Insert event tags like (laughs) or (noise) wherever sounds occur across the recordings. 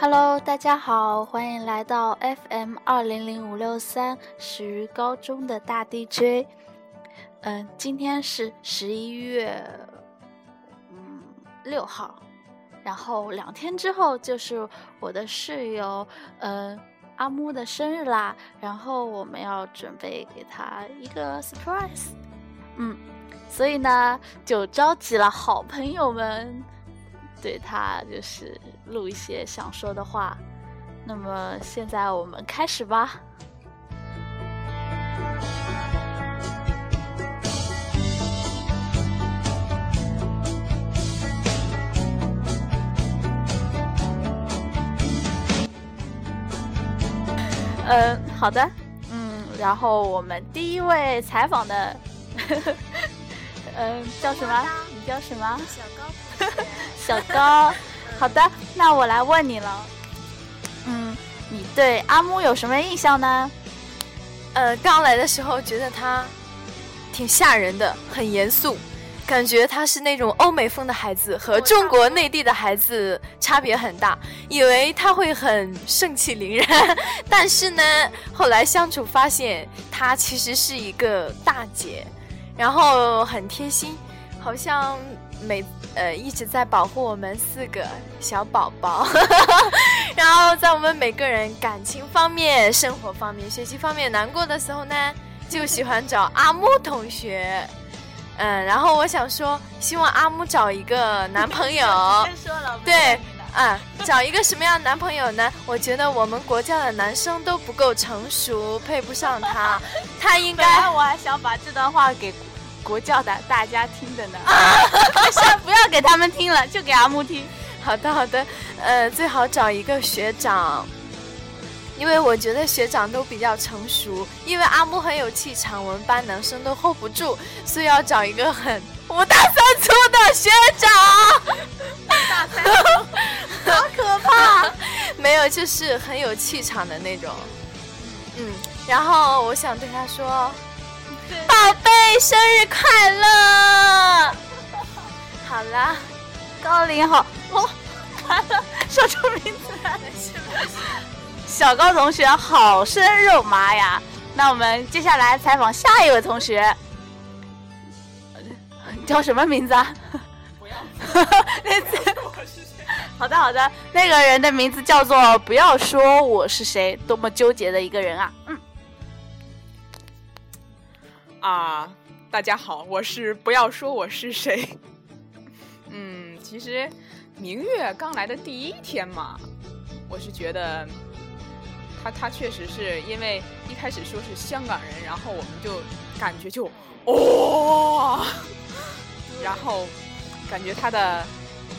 Hello，大家好，欢迎来到 FM 二零零五六三始于高中的大 DJ。嗯，今天是十一月嗯六号，然后两天之后就是我的室友呃阿木的生日啦，然后我们要准备给他一个 surprise。嗯，所以呢就召集了好朋友们。对他就是录一些想说的话，那么现在我们开始吧。嗯，好的，嗯，然后我们第一位采访的，(laughs) 嗯，叫什么？你叫什么？小高。小高，好的，那我来问你了。嗯，你对阿木有什么印象呢？呃，刚来的时候觉得他挺吓人的，很严肃，感觉他是那种欧美风的孩子，和中国内地的孩子差别很大，以为他会很盛气凌人，(laughs) 但是呢，后来相处发现他其实是一个大姐，然后很贴心，好像每。呃，一直在保护我们四个小宝宝，(laughs) 然后在我们每个人感情方面、生活方面、学习方面难过的时候呢，就喜欢找阿木同学。嗯，然后我想说，希望阿木找一个男朋友。(laughs) 对，啊，找一个什么样的男朋友呢？我觉得我们国家的男生都不够成熟，配不上他。他应该。我还想把这段话给。国教的大家听的呢，(laughs) 先不要给他们听了，就给阿木听。好的好的，呃，最好找一个学长，因为我觉得学长都比较成熟。因为阿木很有气场，我们班男生都 hold 不住，所以要找一个很五大三粗的学长。大三粗，好可怕！没有，就是很有气场的那种。嗯，然后我想对他说。宝贝，生日快乐！(laughs) 好了，高林好，哦，完了，说出名字了，小高同学好生肉麻呀！那我们接下来采访下一位同学，叫什么名字啊？不要，(laughs) 那次，好的好的，那个人的名字叫做不要说我是谁，多么纠结的一个人啊！嗯。啊，大家好，我是不要说我是谁。(laughs) 嗯，其实明月刚来的第一天嘛，我是觉得他他确实是因为一开始说是香港人，然后我们就感觉就 (laughs) 哇，然后感觉他的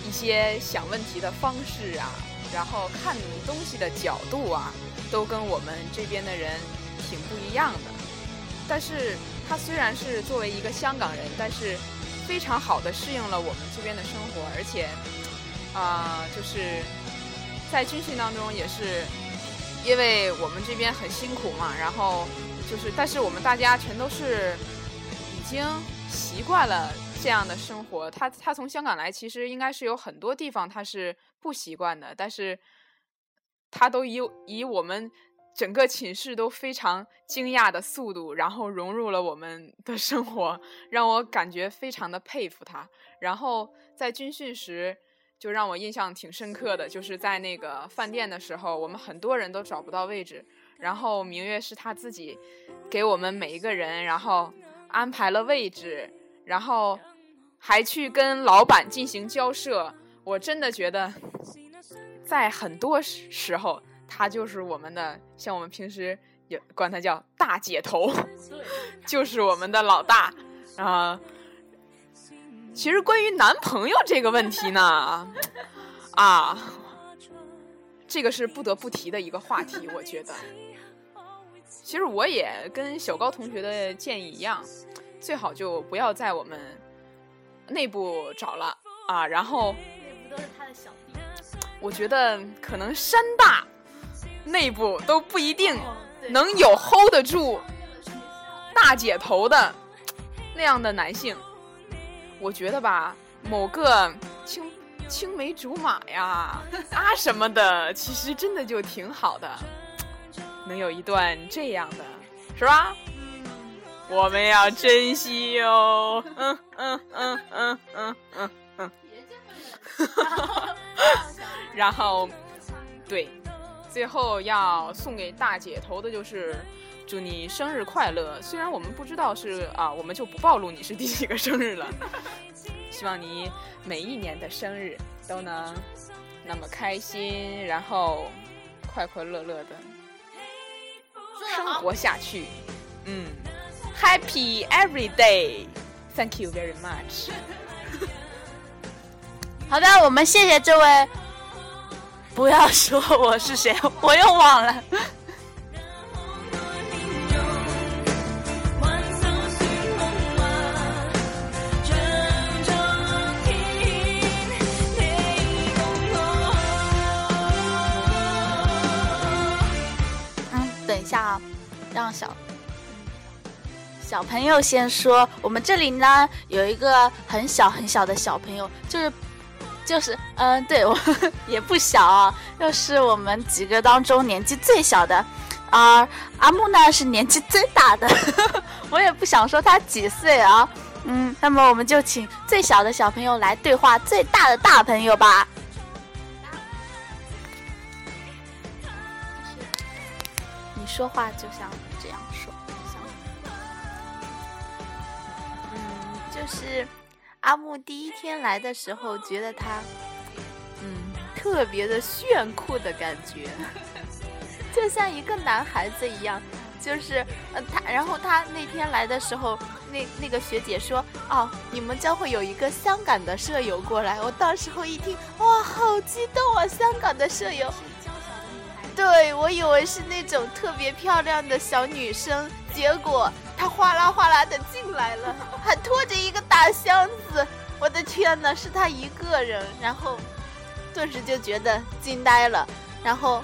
一些想问题的方式啊，然后看东西的角度啊，都跟我们这边的人挺不一样的，但是。他虽然是作为一个香港人，但是非常好的适应了我们这边的生活，而且啊，就是在军训当中也是，因为我们这边很辛苦嘛，然后就是，但是我们大家全都是已经习惯了这样的生活。他他从香港来，其实应该是有很多地方他是不习惯的，但是他都以以我们。整个寝室都非常惊讶的速度，然后融入了我们的生活，让我感觉非常的佩服他。然后在军训时，就让我印象挺深刻的，就是在那个饭店的时候，我们很多人都找不到位置，然后明月是他自己给我们每一个人，然后安排了位置，然后还去跟老板进行交涉。我真的觉得，在很多时候。他就是我们的，像我们平时也管他叫大姐头，(laughs) 就是我们的老大啊。其实关于男朋友这个问题呢，啊，这个是不得不提的一个话题，我觉得。其实我也跟小高同学的建议一样，最好就不要在我们内部找了啊。然后内部都是他的小弟，我觉得可能山大。内部都不一定能有 hold 得住大姐头的那样的男性，我觉得吧，某个青青梅竹马呀 (laughs) 啊什么的，其实真的就挺好的，能有一段这样的，是吧？我们要珍惜哟。嗯嗯嗯嗯嗯嗯嗯。(laughs) 然后，对，最后要送给大姐头的就是祝你生日快乐。虽然我们不知道是啊，我们就不暴露你是第几个生日了。(laughs) 希望你每一年的生日都能那么开心，然后快快乐乐的生活下去。嗯，Happy every day. Thank you very much. (laughs) 好的，我们谢谢这位。不要说我是谁，(laughs) 我又忘了。嗯，等一下啊，让小小朋友先说。我们这里呢有一个很小很小的小朋友，就是。就是，嗯，对我 (laughs) 也不小啊，又是我们几个当中年纪最小的，而阿木呢是年纪最大的，(laughs) 我也不想说他几岁啊，嗯，那么我们就请最小的小朋友来对话最大的大朋友吧。你说话就像这样说，嗯，就是。阿木第一天来的时候，觉得他，嗯，特别的炫酷的感觉，(laughs) 就像一个男孩子一样。就是，呃，他，然后他那天来的时候，那那个学姐说，哦，你们将会有一个香港的舍友过来。我到时候一听，哇，好激动啊！香港的舍友，对我以为是那种特别漂亮的小女生，结果。他哗啦哗啦的进来了，还拖着一个大箱子。我的天哪，是他一个人。然后，顿时就觉得惊呆了。然后，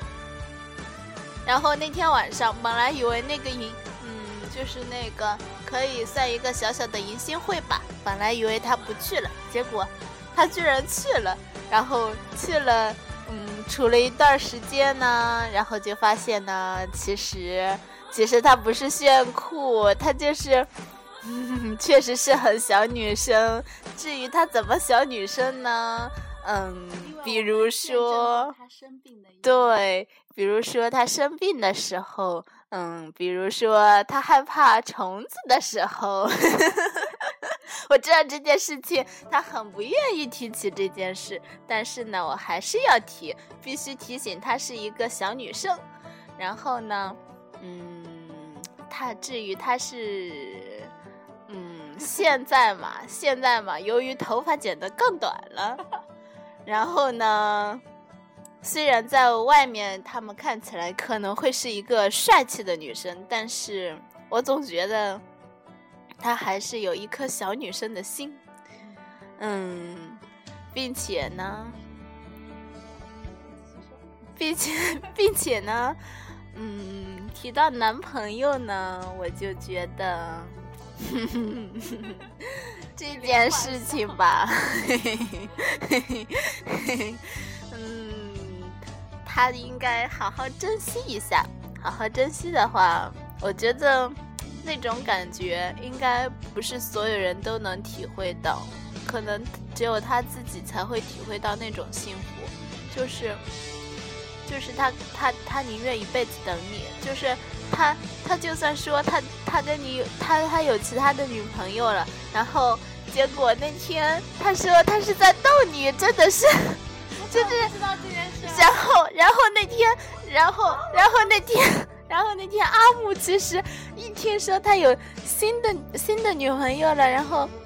然后那天晚上，本来以为那个迎，嗯，就是那个可以算一个小小的迎新会吧。本来以为他不去了，结果他居然去了。然后去了，处了一段时间呢，然后就发现呢，其实。其实她不是炫酷，她就是，嗯 (laughs) 确实是很小女生。至于她怎么小女生呢？嗯，比如说，对，比如说她生病的时候，嗯，比如说她害怕虫子的时候。呵 (laughs) 呵我知道这件事情，她很不愿意提起这件事，但是呢，我还是要提，必须提醒她是一个小女生。然后呢？嗯，她至于她是，嗯，现在嘛，现在嘛，由于头发剪得更短了，(laughs) 然后呢，虽然在外面他们看起来可能会是一个帅气的女生，但是我总觉得她还是有一颗小女生的心，嗯，并且呢，并且，并且呢。嗯，提到男朋友呢，我就觉得 (laughs) 这件事情 (laughs) 吧，嗯，他应该好好珍惜一下。好好珍惜的话，我觉得那种感觉应该不是所有人都能体会到，可能只有他自己才会体会到那种幸福，就是。就是他，他，他宁愿一辈子等你。就是他，他就算说他，他跟你，他，他有其他的女朋友了，然后结果那天他说他是在逗你，真的是，就是。然后，然后那天，然后，然后那天，然后那天阿木其实一听说他有新的新的女朋友了，然后。(tsk)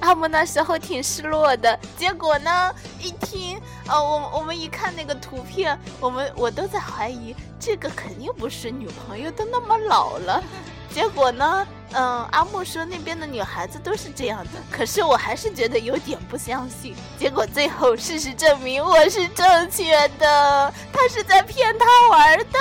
阿木那时候挺失落的，结果呢，一听，啊，我我们一看那个图片，我们我都在怀疑，这个肯定不是女朋友，都那么老了。结果呢，嗯，阿木说那边的女孩子都是这样的，可是我还是觉得有点不相信。结果最后事实证明我是正确的，他是在骗他玩的。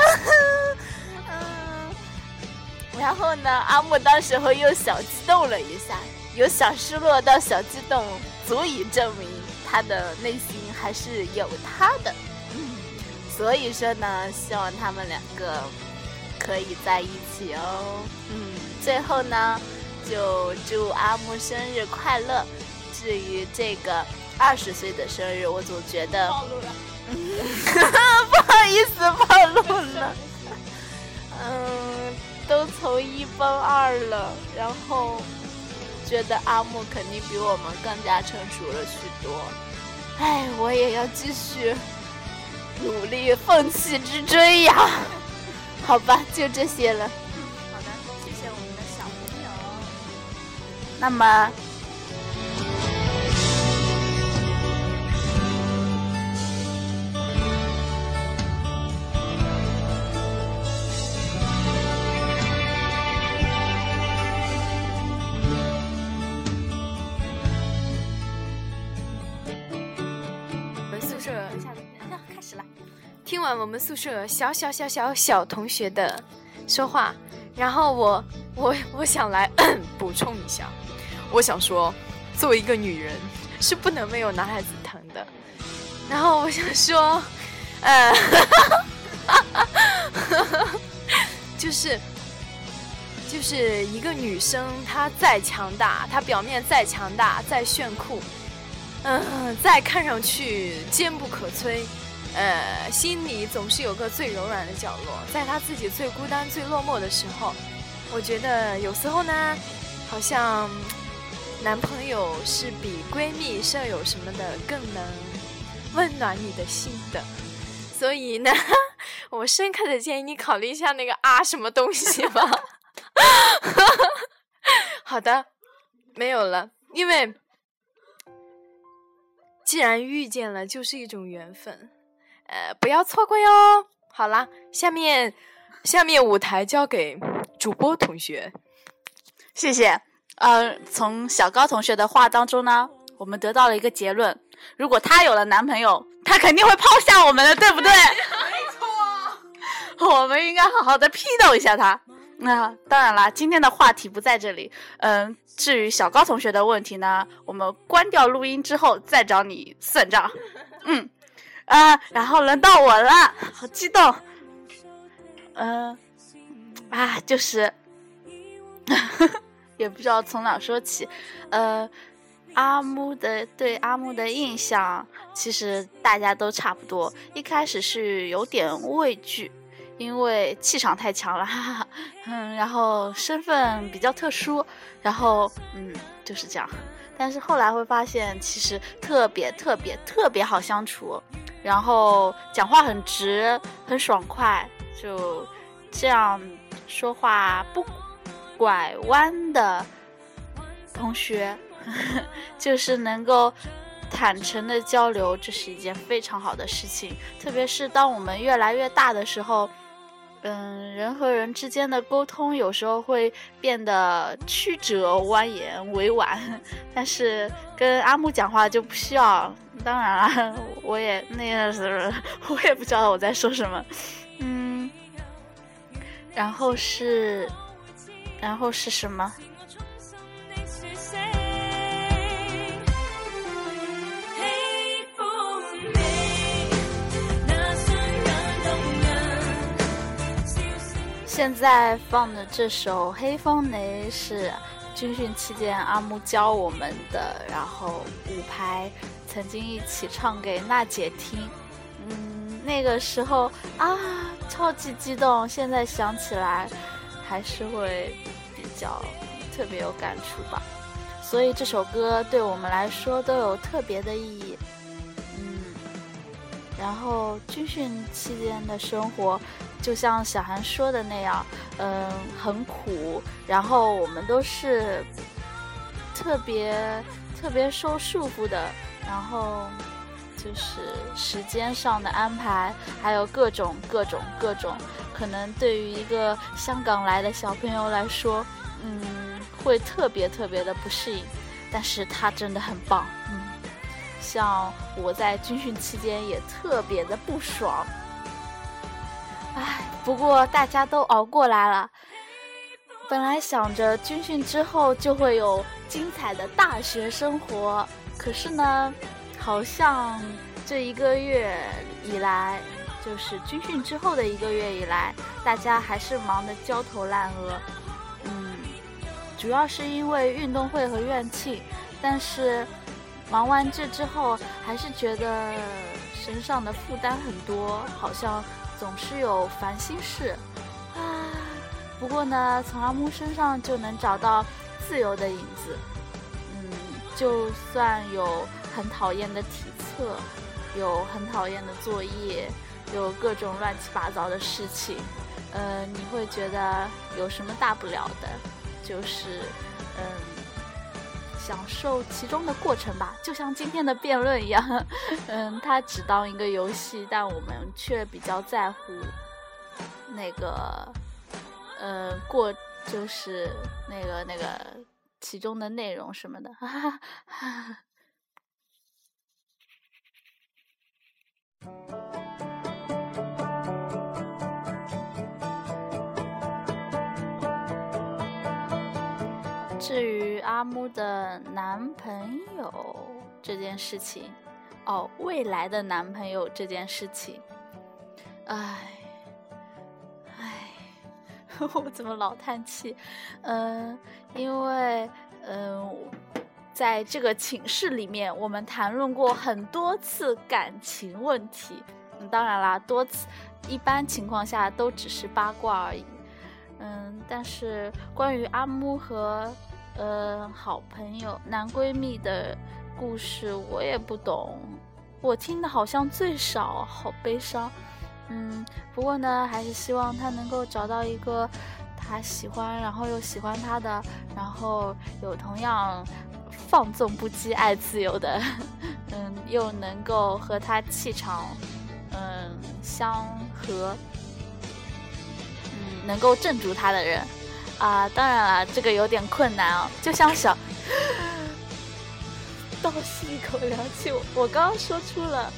嗯，然后呢，阿木当时候又小激动了一下。由小失落到小激动，足以证明他的内心还是有他的。嗯，所以说呢，希望他们两个可以在一起哦。嗯，最后呢，就祝阿木生日快乐。至于这个二十岁的生日，我总觉得暴露了，(laughs) 不好意思暴露了。嗯，都从一奔二了，然后觉得阿木肯定比我们更加成熟了许多。哎，我也要继续努力奋起直追呀！好吧，就这些了。好的，谢谢我们的小朋友。那么。我们宿舍小小小小小同学的说话，然后我我我想来 (coughs) 补充一下，我想说，作为一个女人是不能没有男孩子疼的。然后我想说，呃，(laughs) 就是就是一个女生，她再强大，她表面再强大，再炫酷，嗯，再看上去坚不可摧。呃，心里总是有个最柔软的角落，在她自己最孤单、最落寞的时候，我觉得有时候呢，好像男朋友是比闺蜜、舍友什么的更能温暖你的心的。所以呢，(laughs) 我深刻的建议你考虑一下那个啊什么东西吧。好的，没有了，因为既然遇见了，就是一种缘分。呃，不要错过哟！好啦，下面下面舞台交给主播同学，谢谢。呃，从小高同学的话当中呢，我们得到了一个结论：如果他有了男朋友，他肯定会抛下我们的，对不对？没错，(laughs) 我们应该好好的批斗一下他。那当然啦，今天的话题不在这里。嗯，至于小高同学的问题呢，我们关掉录音之后再找你算账。嗯。啊，然后轮到我了，好激动。嗯，啊，就是，(laughs) 也不知道从哪说起。呃，阿木的对阿木的印象，其实大家都差不多。一开始是有点畏惧，因为气场太强了，哈哈。嗯，然后身份比较特殊，然后嗯，就是这样。但是后来会发现，其实特别特别特别好相处。然后讲话很直，很爽快，就这样说话不拐弯的同学，(laughs) 就是能够坦诚的交流，这是一件非常好的事情。特别是当我们越来越大的时候，嗯，人和人之间的沟通有时候会变得曲折蜿蜒、委婉，但是跟阿木讲话就不需要。当然了，我也那个是，我也不知道我在说什么，嗯，然后是，然后是什么？现在放的这首《黑风雷》是军训期间阿木教我们的，然后五排。曾经一起唱给娜姐听，嗯，那个时候啊，超级激动。现在想起来，还是会比较特别有感触吧。所以这首歌对我们来说都有特别的意义。嗯，然后军训期间的生活，就像小韩说的那样，嗯，很苦。然后我们都是特别特别受束缚的。然后就是时间上的安排，还有各种各种各种，可能对于一个香港来的小朋友来说，嗯，会特别特别的不适应。但是他真的很棒，嗯，像我在军训期间也特别的不爽，唉，不过大家都熬过来了。本来想着军训之后就会有精彩的大学生活。可是呢，好像这一个月以来，就是军训之后的一个月以来，大家还是忙得焦头烂额。嗯，主要是因为运动会和院庆，但是忙完这之后，还是觉得身上的负担很多，好像总是有烦心事。啊，不过呢，从阿木身上就能找到自由的影子。嗯，就算有。很讨厌的体测，有很讨厌的作业，有各种乱七八糟的事情，呃，你会觉得有什么大不了的？就是，嗯，享受其中的过程吧，就像今天的辩论一样，(laughs) 嗯，它只当一个游戏，但我们却比较在乎那个，呃，过就是那个那个其中的内容什么的，哈 (laughs) 哈至于阿木的男朋友这件事情，哦，未来的男朋友这件事情，唉，唉，(laughs) 我怎么老叹气？嗯，因为，嗯。在这个寝室里面，我们谈论过很多次感情问题。当然啦，多次，一般情况下都只是八卦而已。嗯，但是关于阿木和呃好朋友、男闺蜜的故事，我也不懂。我听的好像最少，好悲伤。嗯，不过呢，还是希望他能够找到一个他喜欢，然后又喜欢他的，然后有同样。放纵不羁、爱自由的，(laughs) 嗯，又能够和他气场，嗯，相合，嗯，能够镇住他的人，啊，当然了，这个有点困难哦。就像小，倒吸一口凉气，我我刚刚说出了。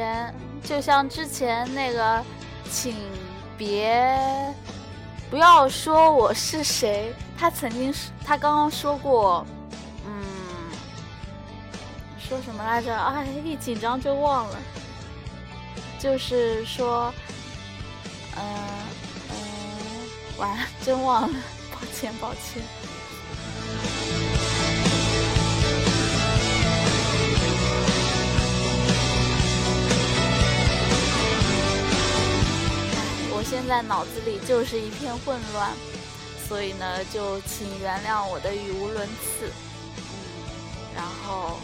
前就像之前那个，请别不要说我是谁。他曾经他刚刚说过，嗯，说什么来着？哎，一紧张就忘了。就是说，嗯嗯，完了，真忘了，抱歉抱歉。在脑子里就是一片混乱，所以呢，就请原谅我的语无伦次。嗯，然后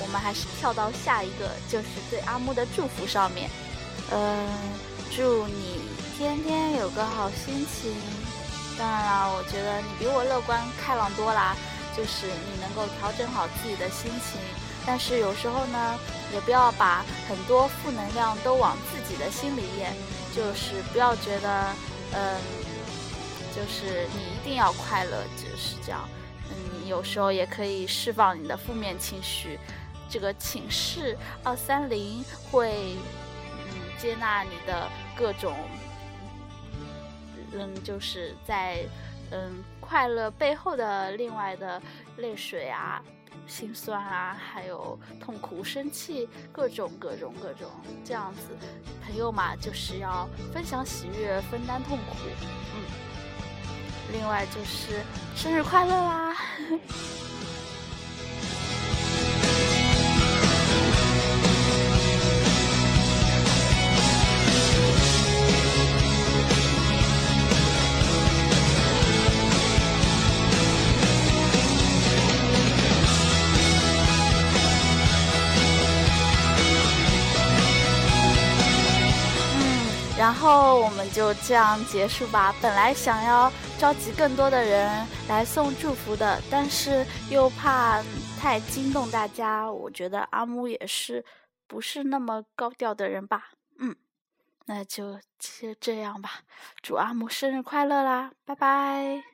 我们还是跳到下一个，就是对阿木的祝福上面。嗯，祝你天天有个好心情。当然了，我觉得你比我乐观开朗多啦，就是你能够调整好自己的心情。但是有时候呢，也不要把很多负能量都往自己的心里咽。就是不要觉得，嗯，就是你一定要快乐，就是这样。嗯，有时候也可以释放你的负面情绪。这个寝室二三零会，嗯，接纳你的各种，嗯，就是在，嗯，快乐背后的另外的泪水啊。心酸啊，还有痛苦、生气，各种各种各种这样子，朋友嘛，就是要分享喜悦，分担痛苦。嗯，另外就是生日快乐啦！(laughs) 就这样结束吧。本来想要召集更多的人来送祝福的，但是又怕太惊动大家。我觉得阿木也是不是那么高调的人吧？嗯，那就先这样吧，祝阿木生日快乐啦，拜拜。